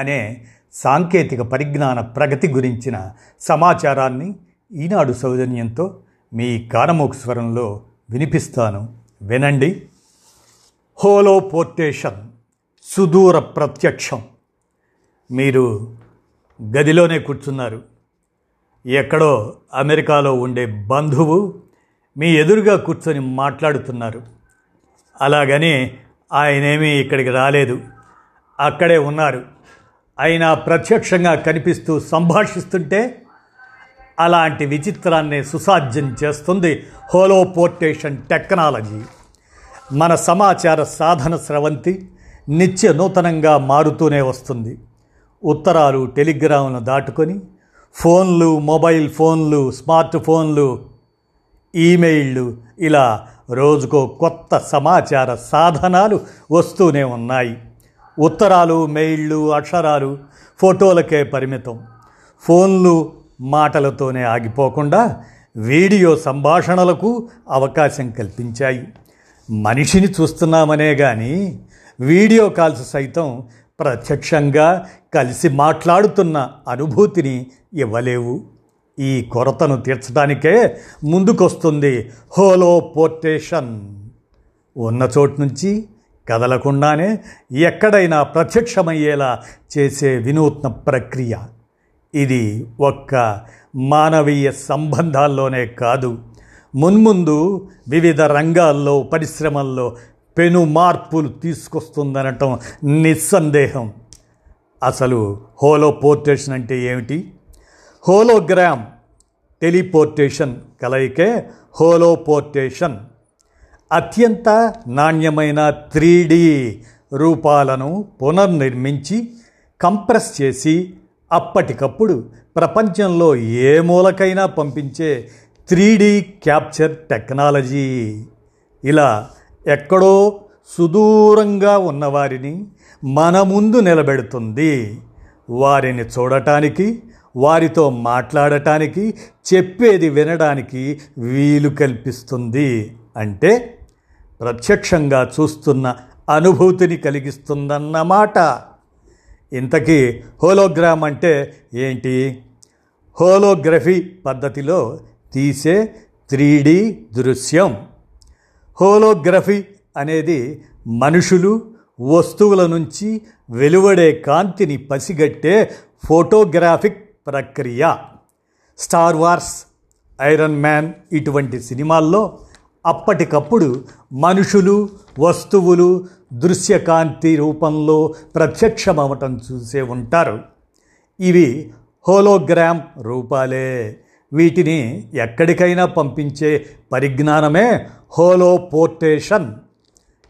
అనే సాంకేతిక పరిజ్ఞాన ప్రగతి గురించిన సమాచారాన్ని ఈనాడు సౌజన్యంతో మీ కానమోకు స్వరంలో వినిపిస్తాను. వినండి. హోలోపోర్టేషన్ సుదూర ప్రత్యక్షం. మీరు గదిలోనే కూర్చున్నారు. ఎక్కడో అమెరికాలో ఉండే బంధువు మీ ఎదురుగా కూర్చొని మాట్లాడుతున్నారు. అలాగని ఆయనేమీ ఇక్కడికి రాలేదు. అక్కడే ఉన్నారు. అయినా ప్రత్యక్షంగా కనిపిస్తూ సంభాషిస్తుంటే అలాంటి విచిత్రాన్ని సుసాధ్యం చేస్తుంది హోలోపోర్టేషన్ టెక్నాలజీ. మన సమాచార సాధన స్రవంతి నిత్య నూతనంగా మారుతూనే వస్తుంది. ఉత్తరాలు టెలిగ్రామ్ను దాటుకొని ఫోన్లు మొబైల్ ఫోన్లు స్మార్ట్ ఫోన్లు ఈమెయిళ్ళు ఇలా రోజుకో కొత్త సమాచార సాధనాలు వస్తూనే ఉన్నాయి. ఉత్తరాలు మెయిళ్ళు అక్షరాలు ఫోటోలకే పరిమితం. ఫోన్లు మాటలతోనే ఆగిపోకుండా వీడియో సంభాషణలకు అవకాశం కల్పించాయి. మనిషిని చూస్తున్నామనే కానీ వీడియో కాల్స్ సైతం ప్రత్యక్షంగా కలిసి మాట్లాడుతున్న అనుభూతిని ఇవ్వలేవు. ఈ కొరతను తీర్చడానికే ముందుకొస్తుంది హోలో పోర్టేషన్. ఉన్న చోటు నుంచి కదలకుండానే ఎక్కడైనా ప్రత్యక్షమయ్యేలా చేసే వినూత్న ప్రక్రియ. ఇది ఒక్క మానవీయ సంబంధాల్లోనే కాదు. మున్ముందు వివిధ రంగాల్లో పరిశ్రమల్లో పెను మార్పులు తీసుకొస్తుందనటం నిస్సందేహం. అసలు హోలో పోర్టేషన్ అంటే ఏమిటి? హోలోగ్రామ్ టెలిపోర్టేషన్ కలయికే హోలోపోర్టేషన్ అత్యంత నాణ్యమైన త్రీ రూపాలను పునర్నిర్మించి కంప్రెస్ చేసి అప్పటికప్పుడు ప్రపంచంలో ఏ మూలకైనా పంపించే త్రీ క్యాప్చర్ టెక్నాలజీ. ఇలా ఎక్కడో సుదూరంగా ఉన్నవారిని మన ముందు నిలబెడుతుంది. వారిని చూడటానికి వారితో మాట్లాడటానికి చెప్పేది వినడానికి వీలు కల్పిస్తుంది. అంటే ప్రత్యక్షంగా చూస్తున్న అనుభూతిని కలిగిస్తుందన్నమాట ఇంతకీ హోలోగ్రామ్ అంటే ఏంటి? హోలోగ్రఫీ పద్ధతిలో తీసే త్రీ దృశ్యం. హోలోగ్రఫీ అనేది మనుషులు వస్తువుల నుంచి వెలువడే కాంతిని పసిగట్టే ఫోటోగ్రాఫిక్ ప్రక్రియ. స్టార్ వార్స్ ఐరన్ మ్యాన్ ఇటువంటి సినిమాల్లో అప్పటికప్పుడు మనుషులు వస్తువులు దృశ్యకాంతి రూపంలో ప్రత్యక్షమవటం చూసే ఉంటారు. ఇవి హోలోగ్రామ్ రూపాలే. వీటిని ఎక్కడికైనా పంపించే పరిజ్ఞానమే హోలోపోర్టేషన్.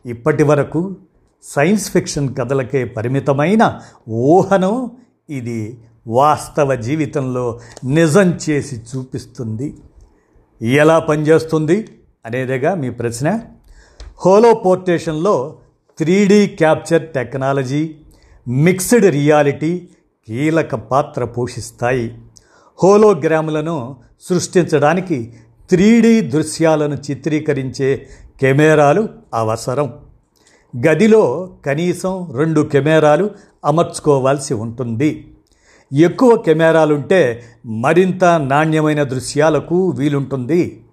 ఇప్పటి వరకు సైన్స్ ఫిక్షన్ కథలకే పరిమితమైన ఊహను ఇది వాస్తవ జీవితంలో నిజం చేసి చూపిస్తుంది. ఎలా పనిచేస్తుంది? అనేదేగా మీ ప్రశ్న? హోలోపోర్టేషన్లో three D capture technology mixed reality కీలక పాత్ర పోషిస్తాయి. హోలోగ్రాములను సృష్టించడానికి త్రీ డీ దృశ్యాలను చిత్రీకరించే కెమెరాలు అవసరం. గదిలో కనీసం రెండు కెమెరాలు అమర్చుకోవాల్సి ఉంటుంది. ఎక్కువ కెమెరాలుంటే మరింత నాణ్యమైన దృశ్యాలకు వీలుంటుంది.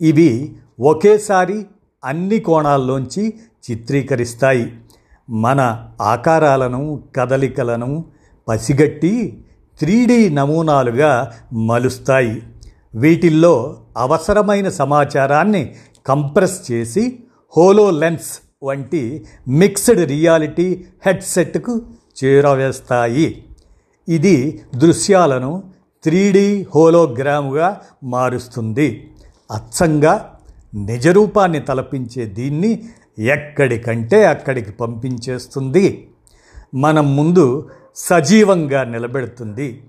ఇవి ఒకేసారి అన్ని కోణాల్లోంచి చిత్రీకరిస్తాయి. మన ఆకారాలను కదలికలను పసిగట్టి త్రీ నమూనాలుగా మలుస్తాయి. వీటిల్లో అవసరమైన సమాచారాన్ని కంప్రెస్ చేసి హోలో లెన్స్ వంటి మిక్స్డ్ రియాలిటీ హెడ్సెట్కు చేరవేస్తాయి. ఇది దృశ్యాలను త్రీ హోలోగ్రాముగా మారుస్తుంది. అచ్చంగా నిజరూపాన్ని తలపించే దీన్ని ఎక్కడికంటే అక్కడికి పంపించేస్తుంది. మనం ముందు సజీవంగా నిలబెడుతుంది.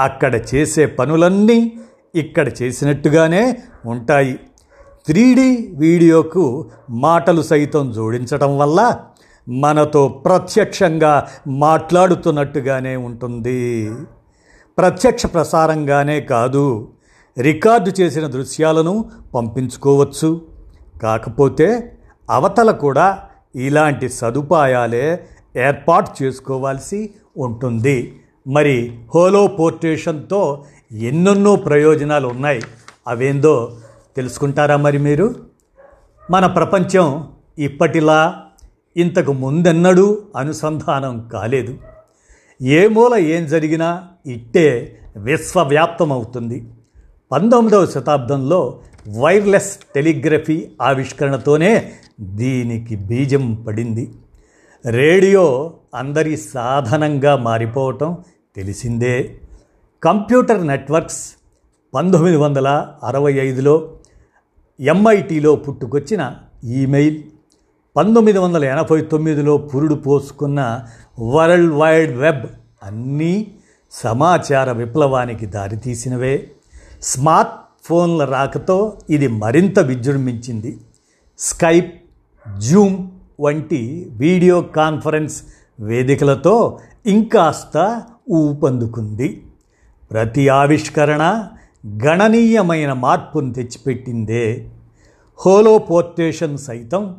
అక్కడ చేసే పనులన్నీ ఇక్కడ చేసినట్టుగానే ఉంటాయి. త్రీ వీడియోకు మాటలు సైతం జోడించటం వల్ల మనతో ప్రత్యక్షంగా మాట్లాడుతున్నట్టుగానే ఉంటుంది. ప్రత్యక్ష ప్రసారంగానే కాదు. రికార్డు చేసిన దృశ్యాలను పంపించుకోవచ్చు. కాకపోతే అవతల కూడా ఇలాంటి సదుపాయాలే ఏర్పాటు చేసుకోవాల్సి ఉంటుంది. మరి హోలో పోర్టేషన్తో ఎన్నెన్నో ప్రయోజనాలు ఉన్నాయి. అవేందో తెలుసుకుంటారా మరి మీరు? మన ప్రపంచం ఇప్పటిలా ఇంతకు ముందెన్నడూ అనుసంధానం కాలేదు. ఏ మూల ఏం జరిగినా ఇట్టే విశ్వవ్యాప్తమవుతుంది. పంతొమ్మిదవ శతాబ్దంలో వైర్లెస్ టెలిగ్రఫీ ఆవిష్కరణతోనే దీనికి బీజం పడింది. రేడియో అందరి సాధనంగా మారిపోవటం తెలిసిందే. కంప్యూటర్ నెట్వర్క్స్ పంతొమ్మిది వందల అరవై ఐదులో ఎంఐటిలో పుట్టుకొచ్చిన ఈమెయిల్ పంతొమ్మిది వందల ఎనభై తొమ్మిదిలో పురుడు పోసుకున్న వరల్డ్ వైడ్ వెబ్ అన్నీ సమాచార విప్లవానికి దారితీసినవే. స్మార్ట్ ఫోన్ల రాకతో ఇది మరింత విజృంభించింది. స్కైప్ జూమ్ వంటి వీడియో కాన్ఫరెన్స్ వేదికలతో ఇంకాస్త ఊపందుకుంది. ప్రతి ఆవిష్కరణ గణనీయమైన మార్పును తెచ్చిపెట్టిందే. హోలోపోర్టేషన్ సైతం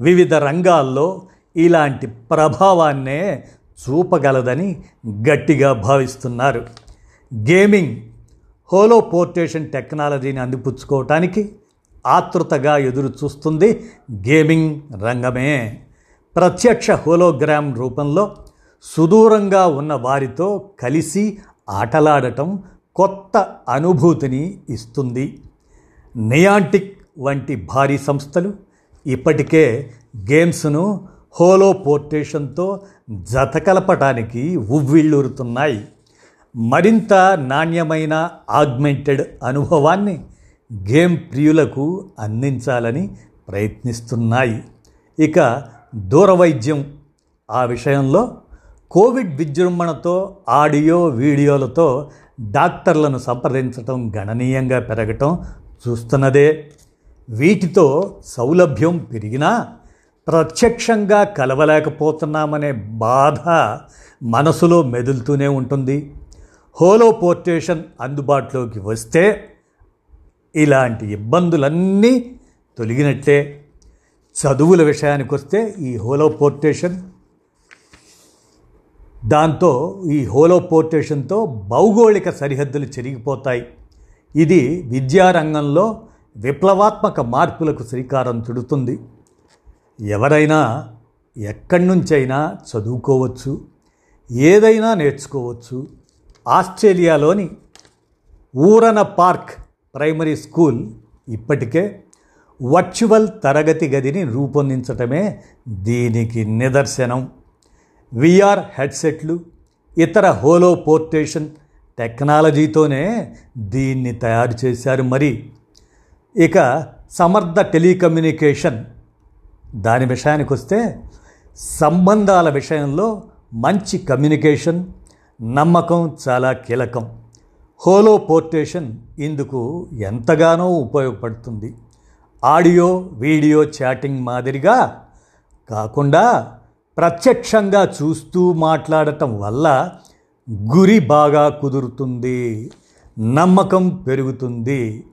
వివిధ రంగాల్లో ఇలాంటి ప్రభావాన్నే చూపగలదని గట్టిగా భావిస్తున్నారు. గేమింగ్ హోలో పోర్టేషన్ టెక్నాలజీని అందిపుచ్చుకోవటానికి ఆతృతగా ఎదురు చూస్తుంది గేమింగ్ రంగమే. ప్రత్యక్ష హోలోగ్రామ్ రూపంలో సుదూరంగా ఉన్న వారితో కలిసి ఆటలాడటం కొత్త అనుభూతిని ఇస్తుంది. నియాంటిక్ వంటి భారీ సంస్థలు ఇప్పటికే గేమ్స్ను హోలో పోర్టేషన్తో జతకలపటానికి ఉవ్విళ్ళూరుతున్నాయి. మరింత నాణ్యమైన ఆగ్మెంటెడ్ అనుభవాన్ని గేమ్ ప్రియులకు అందించాలని ప్రయత్నిస్తున్నాయి. ఇక దూరవైద్యం. ఆ విషయంలో కోవిడ్ విజృంభణతో ఆడియో వీడియోలతో డాక్టర్లను సంప్రదించటం గణనీయంగా పెరగటం చూస్తున్నదే. వీటితో సౌలభ్యం పెరిగినా ప్రత్యక్షంగా కలవలేకపోతున్నామనే బాధ మనసులో మెదులుతూనే ఉంటుంది. హోలో పోర్టేషన్ అందుబాటులోకి వస్తే ఇలాంటి ఇబ్బందులన్నీ తొలగినట్లే చదువుల విషయానికి వస్తే ఈ హోలో పోర్టేషన్ దాంతో ఈ హోలో పోర్టేషన్తో భౌగోళిక సరిహద్దులు చెరిగిపోతాయి. ఇది విద్యారంగంలో విప్లవాత్మక మార్పులకు శ్రీకారం చుడుతుంది. ఎవరైనా ఎక్కడి నుంచైనా చదువుకోవచ్చు ఏదైనా నేర్చుకోవచ్చు ఆస్ట్రేలియాలోని ఊరన పార్క్ ప్రైమరీ స్కూల్ ఇప్పటికే వర్చువల్ తరగతి గదిని రూపొందించటమే దీనికి నిదర్శనం. విఆర్ హెడ్సెట్లు ఇతర హోలో పోర్టేషన్ టెక్నాలజీతోనే దీన్ని తయారు చేశారు మరి. ఇక సమర్థ టెలికమ్యూనికేషన్ దాని విషయానికి వస్తే సంబంధాల విషయంలో మంచి కమ్యూనికేషన్ నమ్మకం చాలా కీలకం. హోలో పోర్టేషన్ ఇందుకు ఎంతగానో ఉపయోగపడుతుంది. ఆడియో వీడియో చాటింగ్ మాదిరిగా కాకుండా ప్రత్యక్షంగా చూస్తూ మాట్లాడటం వల్ల గురి బాగా కుదురుతుంది నమ్మకం పెరుగుతుంది.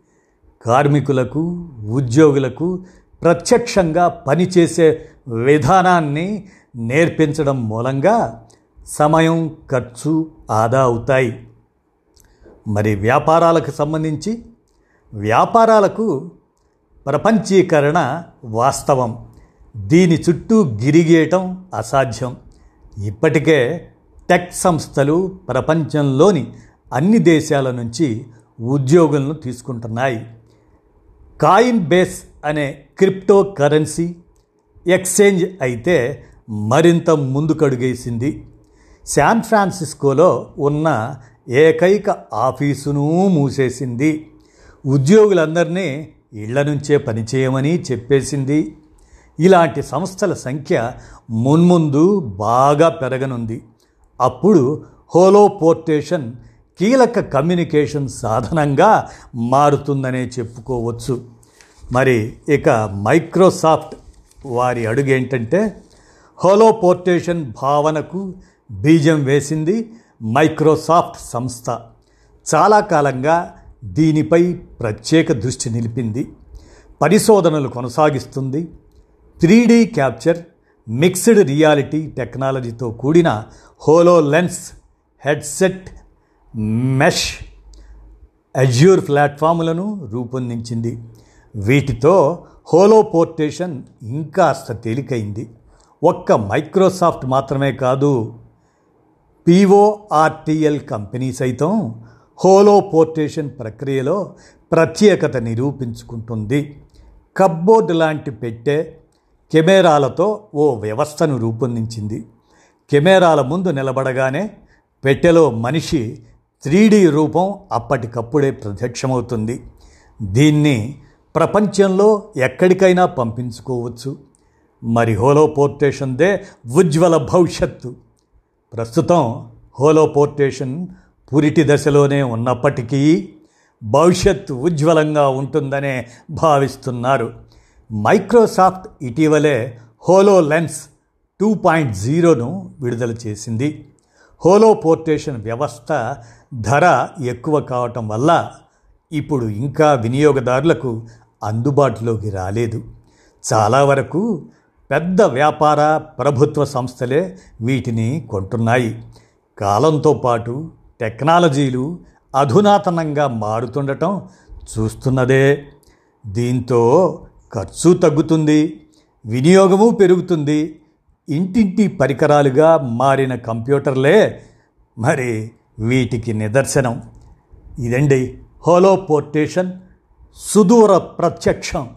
కార్మికులకు ఉద్యోగులకు ప్రత్యక్షంగా పనిచేసే విధానాన్ని నేర్పించడం మూలంగా సమయం ఖర్చు ఆదా అవుతాయి. మరి వ్యాపారాలకు సంబంధించి వ్యాపారాలకు ప్రపంచీకరణ వాస్తవం. దీని చుట్టూ గిరిగేయటం అసాధ్యం. ఇప్పటికే టెక్ సంస్థలు ప్రపంచంలోని అన్ని దేశాల నుంచి ఉద్యోగులను తీసుకుంటున్నాయి. కాయిన్ బేస్ అనే క్రిప్టో కరెన్సీ ఎక్స్చేంజ్ అయితే మరింత ముందుకడుగేసింది. శాన్ ఫ్రాన్సిస్కోలో ఉన్న ఏకైక ఆఫీసును మూసేసింది. ఉద్యోగులందరినీ ఇళ్ళ నుంచే పనిచేయమని చెప్పేసింది. ఇలాంటి సంస్థల సంఖ్య మున్ముందు బాగా పెరగనుంది. అప్పుడు హోలోపోర్టేషన్ కీలక కమ్యూనికేషన్ సాధనంగా మారుతుందనే చెప్పుకోవచ్చు. మరి ఇక మైక్రోసాఫ్ట్ వారి అడుగు ఏంటంటే హోలోపోర్టేషన్ భావనకు బీజం వేసింది మైక్రోసాఫ్ట్ సంస్థ. చాలా కాలంగా దీనిపై ప్రత్యేక దృష్టి నిలిపింది. పరిశోధనలు కొనసాగిస్తుంది. Three D capture mixed reality టెక్నాలజీతో కూడిన HoloLens headset mesh Azure ప్లాట్ఫాములను రూపొందించింది. వీటితో హోలో పోర్టేషన్ ఇంకాస్త తేలికైంది. ఒక్క మైక్రోసాఫ్ట్ మాత్రమే కాదు పిఓఆర్టీఎల్ కంపెనీ సైతం హోలో పోర్టేషన్ ప్రక్రియలో ప్రత్యేకత నిరూపించుకుంటుంది. కప్బోర్డ్ లాంటి పెట్టే కెమెరాలతో ఓ వ్యవస్థను రూపొందించింది. కెమెరాల ముందు నిలబడగానే పెట్టెలో మనిషి త్రీడీ రూపం అప్పటికప్పుడే ప్రత్యక్షమవుతుంది. దీన్ని ప్రపంచంలో ఎక్కడికైనా పంపించుకోవచ్చు. మరి హోలో పోర్టేషన్దే ఉజ్వల భవిష్యత్తు. ప్రస్తుతం హోలోపోర్టేషన్ పురిటి దశలోనే ఉన్నప్పటికీ భవిష్యత్తు ఉజ్వలంగా ఉంటుందనే భావిస్తున్నారు. మైక్రోసాఫ్ట్ ఇటీవలే హోలో లెన్స్ టూ పాయింట్ జీరోను విడుదల చేసింది. హోలోపోర్టేషన్ వ్యవస్థ ధర ఎక్కువ కావటం వల్ల ఇప్పుడు ఇంకా వినియోగదారులకు అందుబాటులోకి రాలేదు. చాలా వరకు పెద్ద వ్యాపార ప్రభుత్వ సంస్థలే వీటిని కొంటున్నాయి. కాలంతో పాటు టెక్నాలజీలు అధునాతనంగా మారుతుండటం చూస్తున్నదే. దీంతో ఖర్చు తగ్గుతుంది వినియోగము పెరుగుతుంది ఇంటింటి పరికరాలుగా మారిన కంప్యూటర్లే మరి వీటికి నిదర్శనం. ఇదండి హోలోపోర్టేషన్ సుదూర ప్రత్యక్షం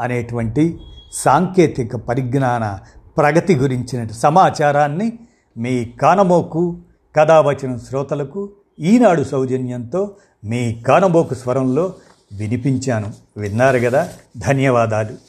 అనేటువంటి సాంకేతిక పరిజ్ఞాన ప్రగతి గురించిన సమాచారాన్ని మీ కానమోకు కథావచన శ్రోతలకు ఈనాడు సౌజన్యంతో మీ కానమోకు స్వరంలో వినిపించాను. విన్నారు కదా? ధన్యవాదాలు.